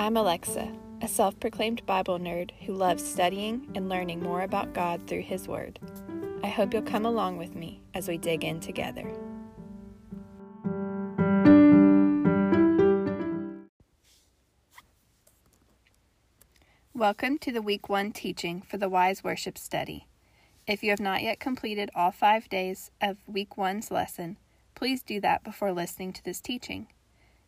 I'm Alexa, a self proclaimed Bible nerd who loves studying and learning more about God through His Word. I hope you'll come along with me as we dig in together. Welcome to the Week 1 teaching for the Wise Worship Study. If you have not yet completed all five days of Week 1's lesson, please do that before listening to this teaching.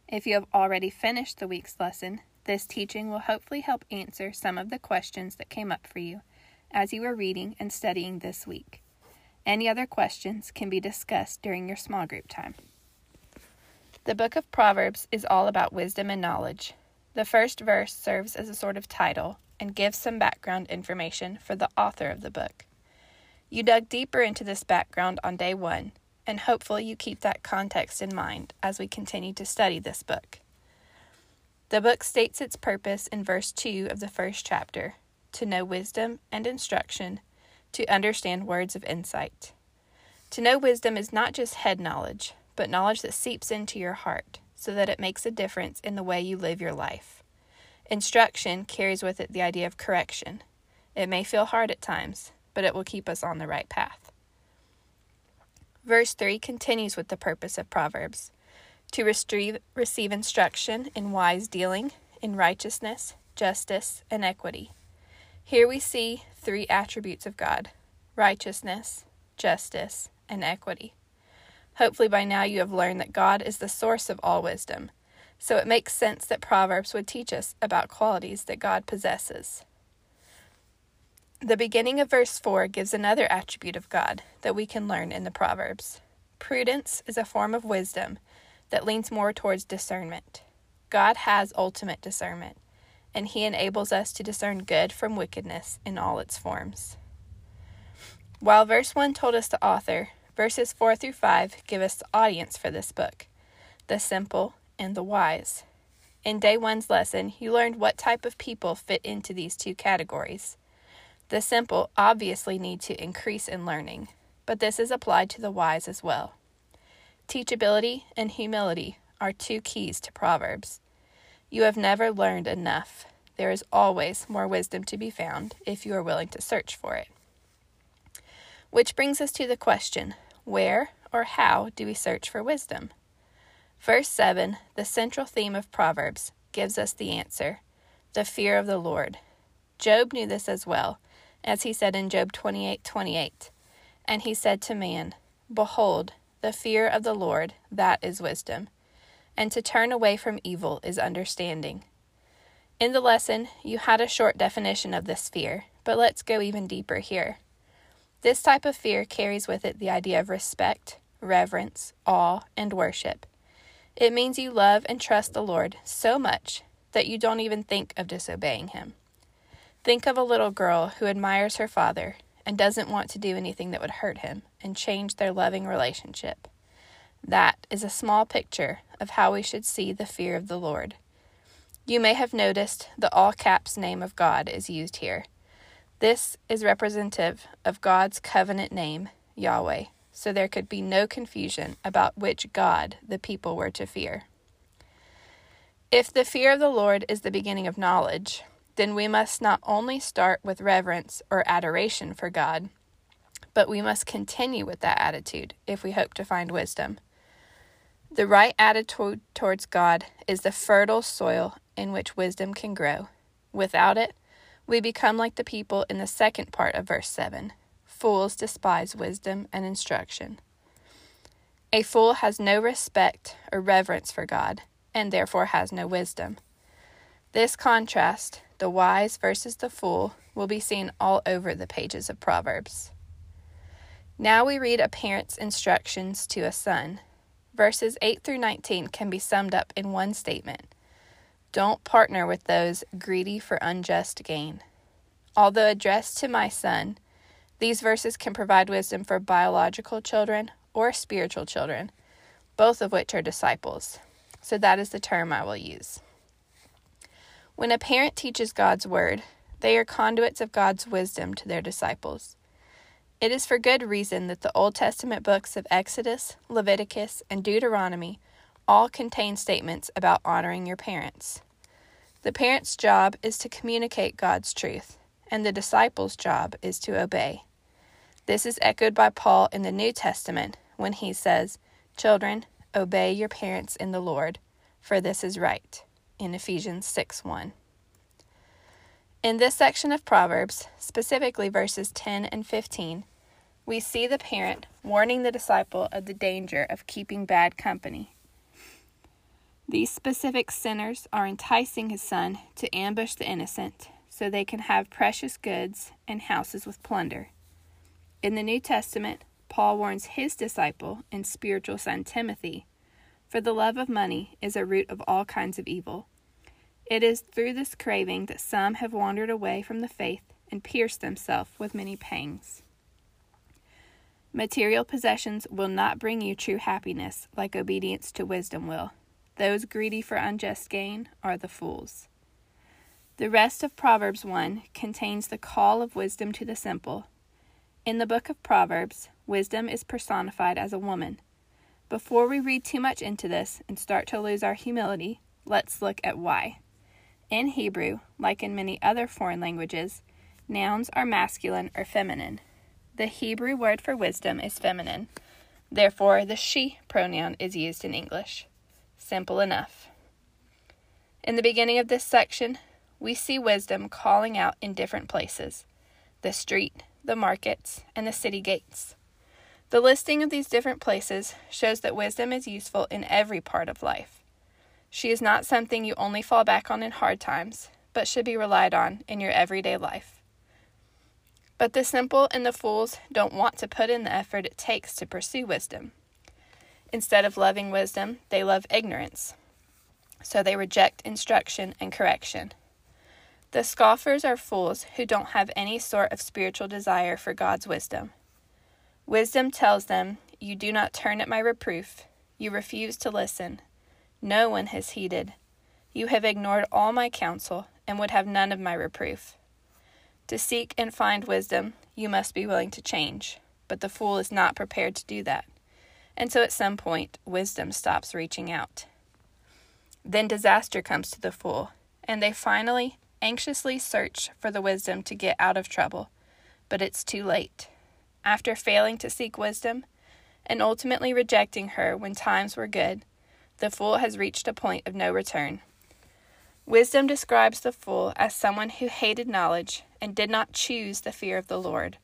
If you have already finished the week's lesson, this teaching will hopefully help answer some of the questions that came up for you as you were reading and studying this week. Any other questions can be discussed during your small group time. The book of Proverbs is all about wisdom and knowledge. The first verse serves as a sort of title and gives some background information for the author of the book. You dug deeper into this background on day one, and hopefully you keep that context in mind as we continue to study this book. The book states its purpose in verse 2 of the first chapter to know wisdom and instruction, to understand words of insight. To know wisdom is not just head knowledge, but knowledge that seeps into your heart so that it makes a difference in the way you live your life. Instruction carries with it the idea of correction. It may feel hard at times, but it will keep us on the right path. Verse 3 continues with the purpose of Proverbs to receive, receive instruction in wise dealing, in righteousness, justice, and equity. Here we see three attributes of God righteousness, justice, and equity. Hopefully, by now you have learned that God is the source of all wisdom, so it makes sense that Proverbs would teach us about qualities that God possesses. The beginning of verse 4 gives another attribute of God that we can learn in the Proverbs. Prudence is a form of wisdom that leans more towards discernment. God has ultimate discernment, and He enables us to discern good from wickedness in all its forms. While verse 1 told us the author, verses 4 through 5 give us the audience for this book the simple and the wise. In day one's lesson, you learned what type of people fit into these two categories. The simple obviously need to increase in learning, but this is applied to the wise as well. Teachability and humility are two keys to Proverbs. You have never learned enough. There is always more wisdom to be found if you are willing to search for it. Which brings us to the question where or how do we search for wisdom? Verse 7, the central theme of Proverbs, gives us the answer the fear of the Lord. Job knew this as well, as he said in Job 28 28. And he said to man, Behold, the fear of the Lord, that is wisdom, and to turn away from evil is understanding. In the lesson, you had a short definition of this fear, but let's go even deeper here. This type of fear carries with it the idea of respect, reverence, awe, and worship. It means you love and trust the Lord so much that you don't even think of disobeying Him. Think of a little girl who admires her father and doesn't want to do anything that would hurt him and change their loving relationship. That is a small picture of how we should see the fear of the Lord. You may have noticed the all caps name of God is used here. This is representative of God's covenant name, Yahweh, so there could be no confusion about which God the people were to fear. If the fear of the Lord is the beginning of knowledge, then we must not only start with reverence or adoration for God, but we must continue with that attitude if we hope to find wisdom. The right attitude towards God is the fertile soil in which wisdom can grow. Without it, we become like the people in the second part of verse 7 fools despise wisdom and instruction. A fool has no respect or reverence for God, and therefore has no wisdom. This contrast the wise versus the fool will be seen all over the pages of Proverbs. Now we read a parent's instructions to a son. Verses 8 through 19 can be summed up in one statement Don't partner with those greedy for unjust gain. Although addressed to my son, these verses can provide wisdom for biological children or spiritual children, both of which are disciples. So that is the term I will use. When a parent teaches God's word, they are conduits of God's wisdom to their disciples. It is for good reason that the Old Testament books of Exodus, Leviticus, and Deuteronomy all contain statements about honoring your parents. The parent's job is to communicate God's truth, and the disciple's job is to obey. This is echoed by Paul in the New Testament when he says, Children, obey your parents in the Lord, for this is right, in Ephesians 6 1. In this section of Proverbs, specifically verses 10 and 15, we see the parent warning the disciple of the danger of keeping bad company. These specific sinners are enticing his son to ambush the innocent so they can have precious goods and houses with plunder. In the New Testament, Paul warns his disciple and spiritual son Timothy for the love of money is a root of all kinds of evil. It is through this craving that some have wandered away from the faith and pierced themselves with many pangs. Material possessions will not bring you true happiness like obedience to wisdom will. Those greedy for unjust gain are the fools. The rest of Proverbs 1 contains the call of wisdom to the simple. In the book of Proverbs, wisdom is personified as a woman. Before we read too much into this and start to lose our humility, let's look at why. In Hebrew, like in many other foreign languages, nouns are masculine or feminine. The Hebrew word for wisdom is feminine. Therefore, the she pronoun is used in English. Simple enough. In the beginning of this section, we see wisdom calling out in different places the street, the markets, and the city gates. The listing of these different places shows that wisdom is useful in every part of life. She is not something you only fall back on in hard times, but should be relied on in your everyday life. But the simple and the fools don't want to put in the effort it takes to pursue wisdom. Instead of loving wisdom, they love ignorance. So they reject instruction and correction. The scoffers are fools who don't have any sort of spiritual desire for God's wisdom. Wisdom tells them, You do not turn at my reproof, you refuse to listen, no one has heeded. You have ignored all my counsel and would have none of my reproof. To seek and find wisdom, you must be willing to change, but the fool is not prepared to do that. And so at some point, wisdom stops reaching out. Then disaster comes to the fool, and they finally anxiously search for the wisdom to get out of trouble, but it's too late. After failing to seek wisdom, and ultimately rejecting her when times were good, the fool has reached a point of no return. Wisdom describes the fool as someone who hated knowledge and did not choose the fear of the Lord,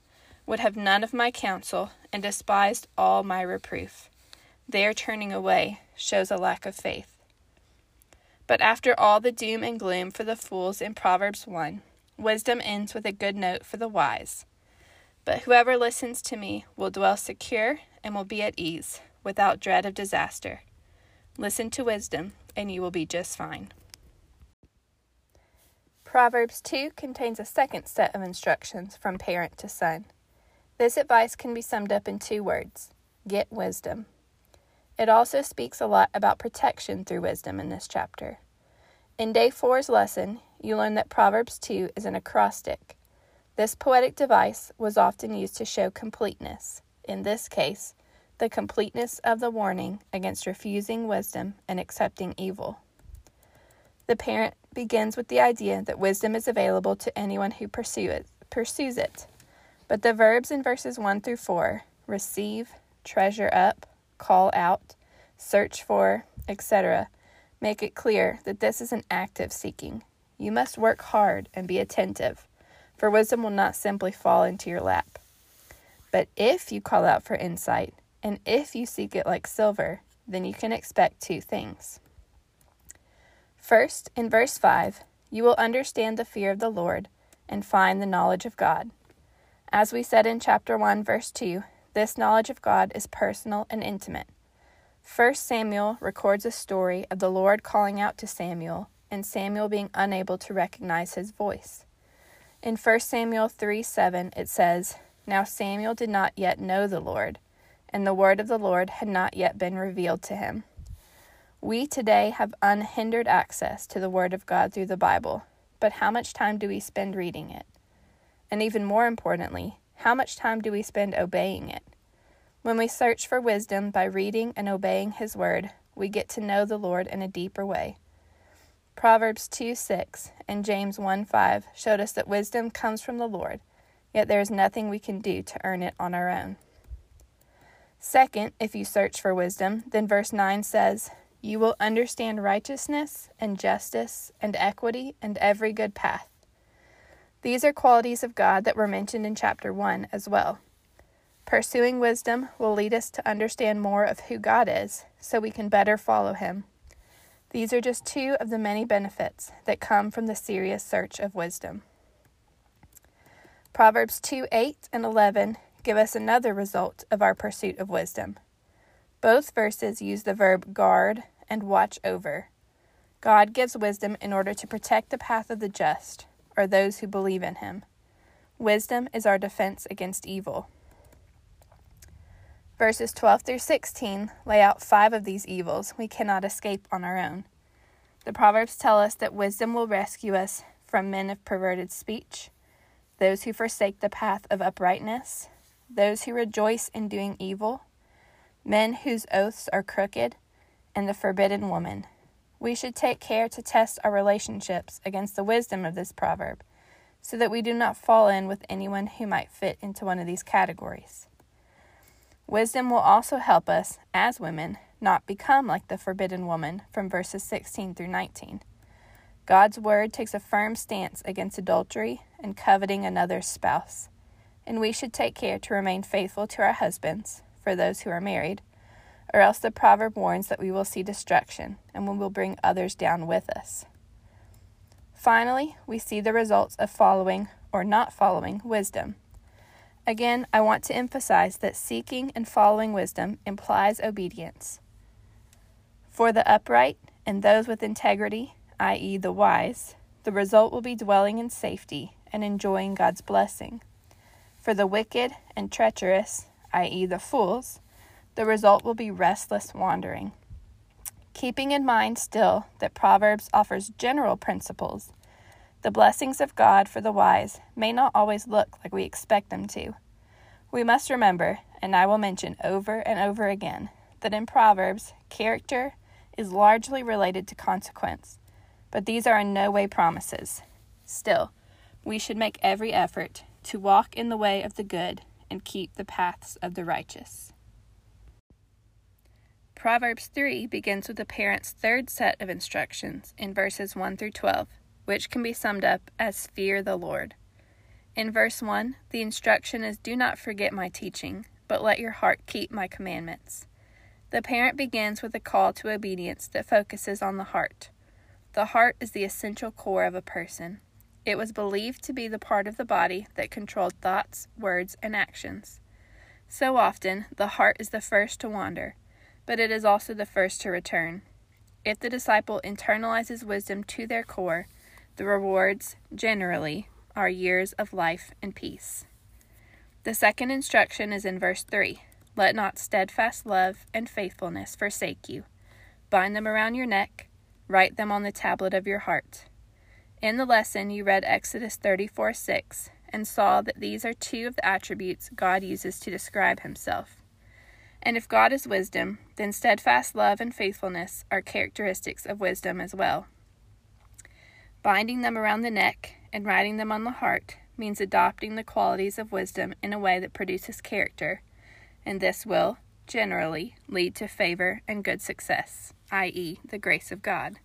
would have none of my counsel, and despised all my reproof. Their turning away shows a lack of faith. But after all the doom and gloom for the fools in Proverbs 1, wisdom ends with a good note for the wise. But whoever listens to me will dwell secure and will be at ease, without dread of disaster. Listen to wisdom, and you will be just fine. Proverbs 2 contains a second set of instructions from parent to son. This advice can be summed up in two words get wisdom. It also speaks a lot about protection through wisdom in this chapter. In day four's lesson, you learn that Proverbs 2 is an acrostic. This poetic device was often used to show completeness. In this case, the completeness of the warning against refusing wisdom and accepting evil. The parent begins with the idea that wisdom is available to anyone who pursue it, pursues it. But the verbs in verses 1 through 4 receive, treasure up, call out, search for, etc. make it clear that this is an active seeking. You must work hard and be attentive, for wisdom will not simply fall into your lap. But if you call out for insight, and if you seek it like silver, then you can expect two things. First, in verse 5, you will understand the fear of the Lord and find the knowledge of God. As we said in chapter 1, verse 2, this knowledge of God is personal and intimate. First Samuel records a story of the Lord calling out to Samuel and Samuel being unable to recognize his voice. In 1 Samuel 3 7, it says, Now Samuel did not yet know the Lord, and the word of the Lord had not yet been revealed to him. We today have unhindered access to the Word of God through the Bible, but how much time do we spend reading it? And even more importantly, how much time do we spend obeying it? When we search for wisdom by reading and obeying His Word, we get to know the Lord in a deeper way. Proverbs 2 6 and James 1 5 showed us that wisdom comes from the Lord, yet there is nothing we can do to earn it on our own. Second, if you search for wisdom, then verse 9 says, You will understand righteousness and justice and equity and every good path. These are qualities of God that were mentioned in chapter 1 as well. Pursuing wisdom will lead us to understand more of who God is so we can better follow Him. These are just two of the many benefits that come from the serious search of wisdom. Proverbs 2 8 and 11 give us another result of our pursuit of wisdom. Both verses use the verb guard and watch over. God gives wisdom in order to protect the path of the just, or those who believe in him. Wisdom is our defense against evil. Verses 12 through 16 lay out five of these evils we cannot escape on our own. The Proverbs tell us that wisdom will rescue us from men of perverted speech, those who forsake the path of uprightness, those who rejoice in doing evil, men whose oaths are crooked, and the forbidden woman. We should take care to test our relationships against the wisdom of this proverb, so that we do not fall in with anyone who might fit into one of these categories. Wisdom will also help us, as women, not become like the forbidden woman from verses 16 through 19. God's word takes a firm stance against adultery and coveting another's spouse, and we should take care to remain faithful to our husbands, for those who are married, or else the proverb warns that we will see destruction and we will bring others down with us. Finally, we see the results of following or not following wisdom. Again, I want to emphasize that seeking and following wisdom implies obedience. For the upright and those with integrity, i.e., the wise, the result will be dwelling in safety and enjoying God's blessing. For the wicked and treacherous, i.e., the fools, the result will be restless wandering. Keeping in mind still that Proverbs offers general principles the blessings of God for the wise may not always look like we expect them to. We must remember, and I will mention over and over again, that in Proverbs, character is largely related to consequence, but these are in no way promises. Still, we should make every effort to walk in the way of the good and keep the paths of the righteous. Proverbs 3 begins with the parent's third set of instructions in verses 1 through 12 which can be summed up as fear the Lord. In verse 1, the instruction is Do not forget my teaching, but let your heart keep my commandments. The parent begins with a call to obedience that focuses on the heart. The heart is the essential core of a person. It was believed to be the part of the body that controlled thoughts, words, and actions. So often, the heart is the first to wander, but it is also the first to return. If the disciple internalizes wisdom to their core, the rewards, generally, are years of life and peace. The second instruction is in verse 3 Let not steadfast love and faithfulness forsake you. Bind them around your neck, write them on the tablet of your heart. In the lesson, you read Exodus 34 6 and saw that these are two of the attributes God uses to describe himself. And if God is wisdom, then steadfast love and faithfulness are characteristics of wisdom as well. Binding them around the neck and writing them on the heart means adopting the qualities of wisdom in a way that produces character, and this will, generally, lead to favor and good success, i.e., the grace of God.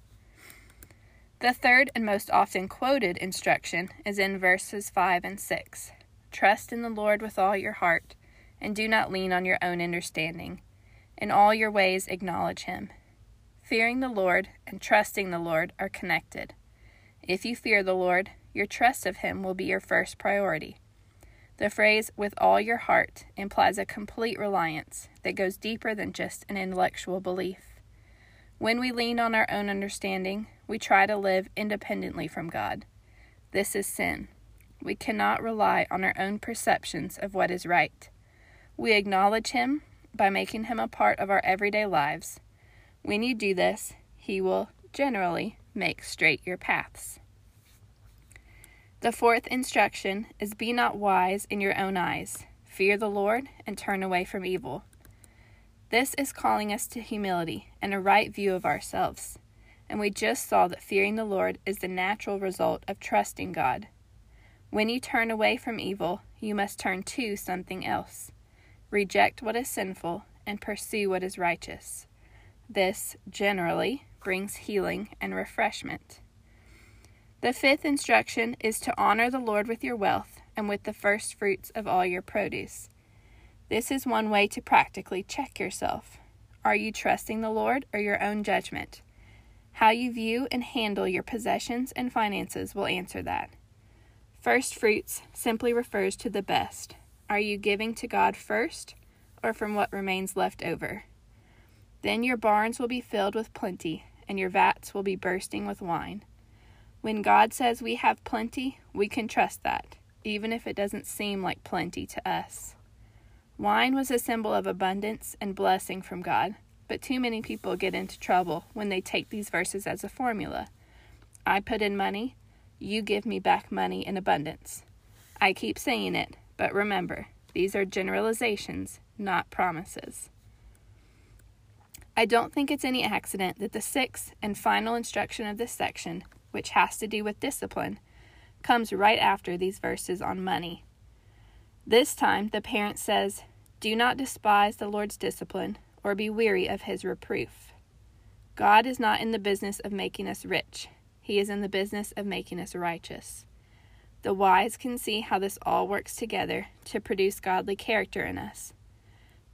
The third and most often quoted instruction is in verses 5 and 6. Trust in the Lord with all your heart, and do not lean on your own understanding. In all your ways acknowledge him. Fearing the Lord and trusting the Lord are connected. If you fear the Lord, your trust of Him will be your first priority. The phrase with all your heart implies a complete reliance that goes deeper than just an intellectual belief. When we lean on our own understanding, we try to live independently from God. This is sin. We cannot rely on our own perceptions of what is right. We acknowledge Him by making Him a part of our everyday lives. When you do this, He will generally make straight your paths. The fourth instruction is Be not wise in your own eyes. Fear the Lord and turn away from evil. This is calling us to humility and a right view of ourselves. And we just saw that fearing the Lord is the natural result of trusting God. When you turn away from evil, you must turn to something else. Reject what is sinful and pursue what is righteous. This, generally, brings healing and refreshment. The fifth instruction is to honor the Lord with your wealth and with the first fruits of all your produce. This is one way to practically check yourself. Are you trusting the Lord or your own judgment? How you view and handle your possessions and finances will answer that. First fruits simply refers to the best. Are you giving to God first or from what remains left over? Then your barns will be filled with plenty, and your vats will be bursting with wine. When God says we have plenty, we can trust that, even if it doesn't seem like plenty to us. Wine was a symbol of abundance and blessing from God, but too many people get into trouble when they take these verses as a formula. I put in money, you give me back money in abundance. I keep saying it, but remember, these are generalizations, not promises. I don't think it's any accident that the sixth and final instruction of this section, which has to do with discipline, comes right after these verses on money. This time, the parent says, Do not despise the Lord's discipline or be weary of his reproof. God is not in the business of making us rich, he is in the business of making us righteous. The wise can see how this all works together to produce godly character in us.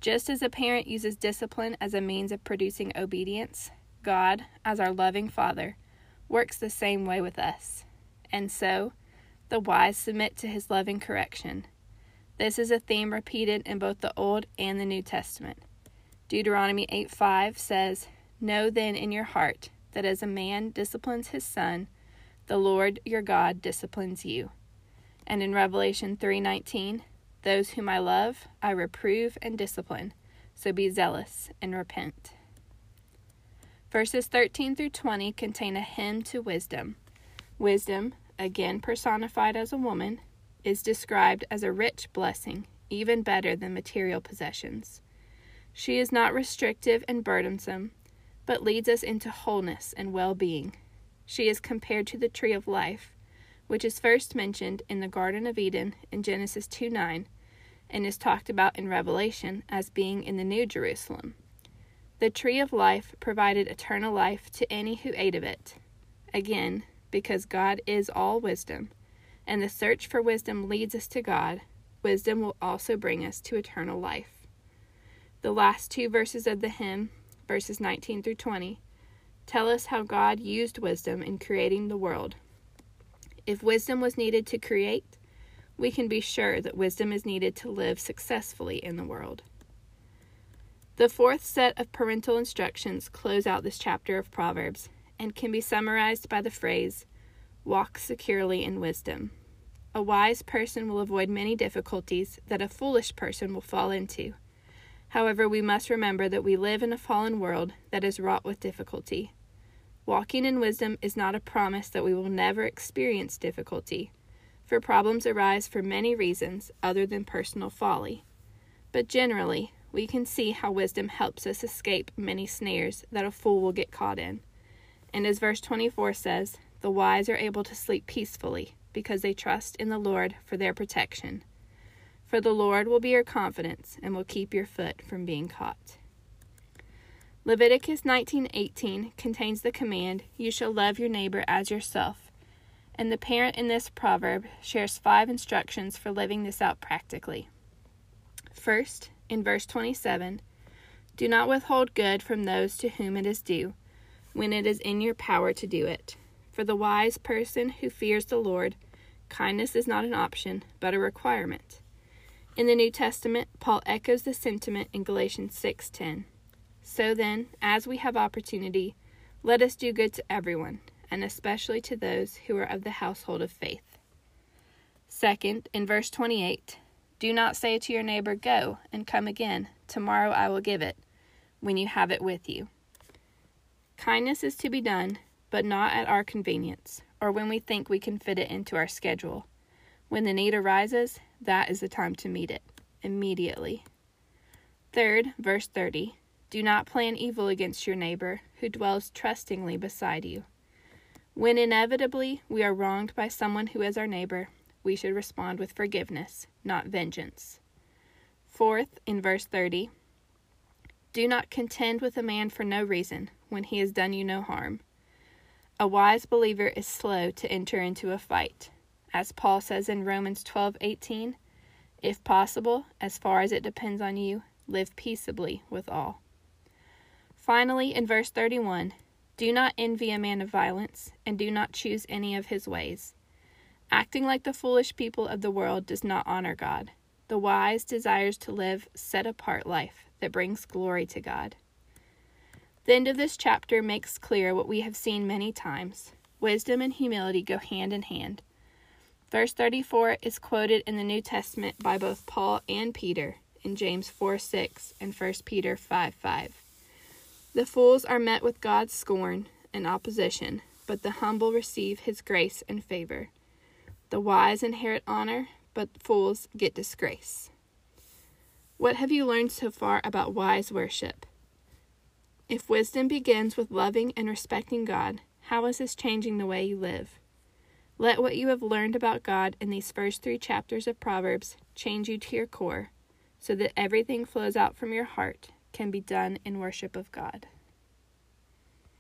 Just as a parent uses discipline as a means of producing obedience, God, as our loving Father, works the same way with us. And so, the wise submit to his loving correction. This is a theme repeated in both the Old and the New Testament. Deuteronomy 8 5 says, Know then in your heart that as a man disciplines his son, the Lord your God disciplines you. And in Revelation 3:19, those whom I love, I reprove and discipline. So be zealous and repent. Verses 13 through 20 contain a hymn to wisdom. Wisdom, again personified as a woman, is described as a rich blessing, even better than material possessions. She is not restrictive and burdensome, but leads us into wholeness and well being. She is compared to the tree of life, which is first mentioned in the Garden of Eden in Genesis 2 9 and is talked about in Revelation as being in the New Jerusalem. The tree of life provided eternal life to any who ate of it. Again, because God is all wisdom, and the search for wisdom leads us to God, wisdom will also bring us to eternal life. The last two verses of the hymn, verses 19 through 20, tell us how God used wisdom in creating the world if wisdom was needed to create, we can be sure that wisdom is needed to live successfully in the world. The fourth set of parental instructions close out this chapter of Proverbs and can be summarized by the phrase, Walk securely in wisdom. A wise person will avoid many difficulties that a foolish person will fall into. However, we must remember that we live in a fallen world that is wrought with difficulty. Walking in wisdom is not a promise that we will never experience difficulty, for problems arise for many reasons other than personal folly. But generally, we can see how wisdom helps us escape many snares that a fool will get caught in. And as verse 24 says, the wise are able to sleep peacefully because they trust in the Lord for their protection. For the Lord will be your confidence and will keep your foot from being caught. Leviticus 19:18 contains the command, "You shall love your neighbor as yourself." And the parent in this proverb shares five instructions for living this out practically. First, in verse 27, do not withhold good from those to whom it is due, when it is in your power to do it. For the wise person who fears the Lord, kindness is not an option, but a requirement. In the New Testament, Paul echoes the sentiment in Galatians 6:10. So then, as we have opportunity, let us do good to everyone, and especially to those who are of the household of faith. Second, in verse 28, do not say to your neighbor, Go and come again, tomorrow I will give it, when you have it with you. Kindness is to be done, but not at our convenience, or when we think we can fit it into our schedule. When the need arises, that is the time to meet it, immediately. Third, verse 30 do not plan evil against your neighbor who dwells trustingly beside you. When inevitably we are wronged by someone who is our neighbor, we should respond with forgiveness, not vengeance. Fourth, in verse 30, do not contend with a man for no reason when he has done you no harm. A wise believer is slow to enter into a fight. As Paul says in Romans 12:18, if possible, as far as it depends on you, live peaceably with all. Finally, in verse 31, do not envy a man of violence, and do not choose any of his ways. Acting like the foolish people of the world does not honor God. The wise desires to live set apart life that brings glory to God. The end of this chapter makes clear what we have seen many times wisdom and humility go hand in hand. Verse 34 is quoted in the New Testament by both Paul and Peter in James 4 6 and 1 Peter 5 5. The fools are met with God's scorn and opposition, but the humble receive his grace and favor. The wise inherit honor, but fools get disgrace. What have you learned so far about wise worship? If wisdom begins with loving and respecting God, how is this changing the way you live? Let what you have learned about God in these first three chapters of Proverbs change you to your core, so that everything flows out from your heart can be done in worship of God.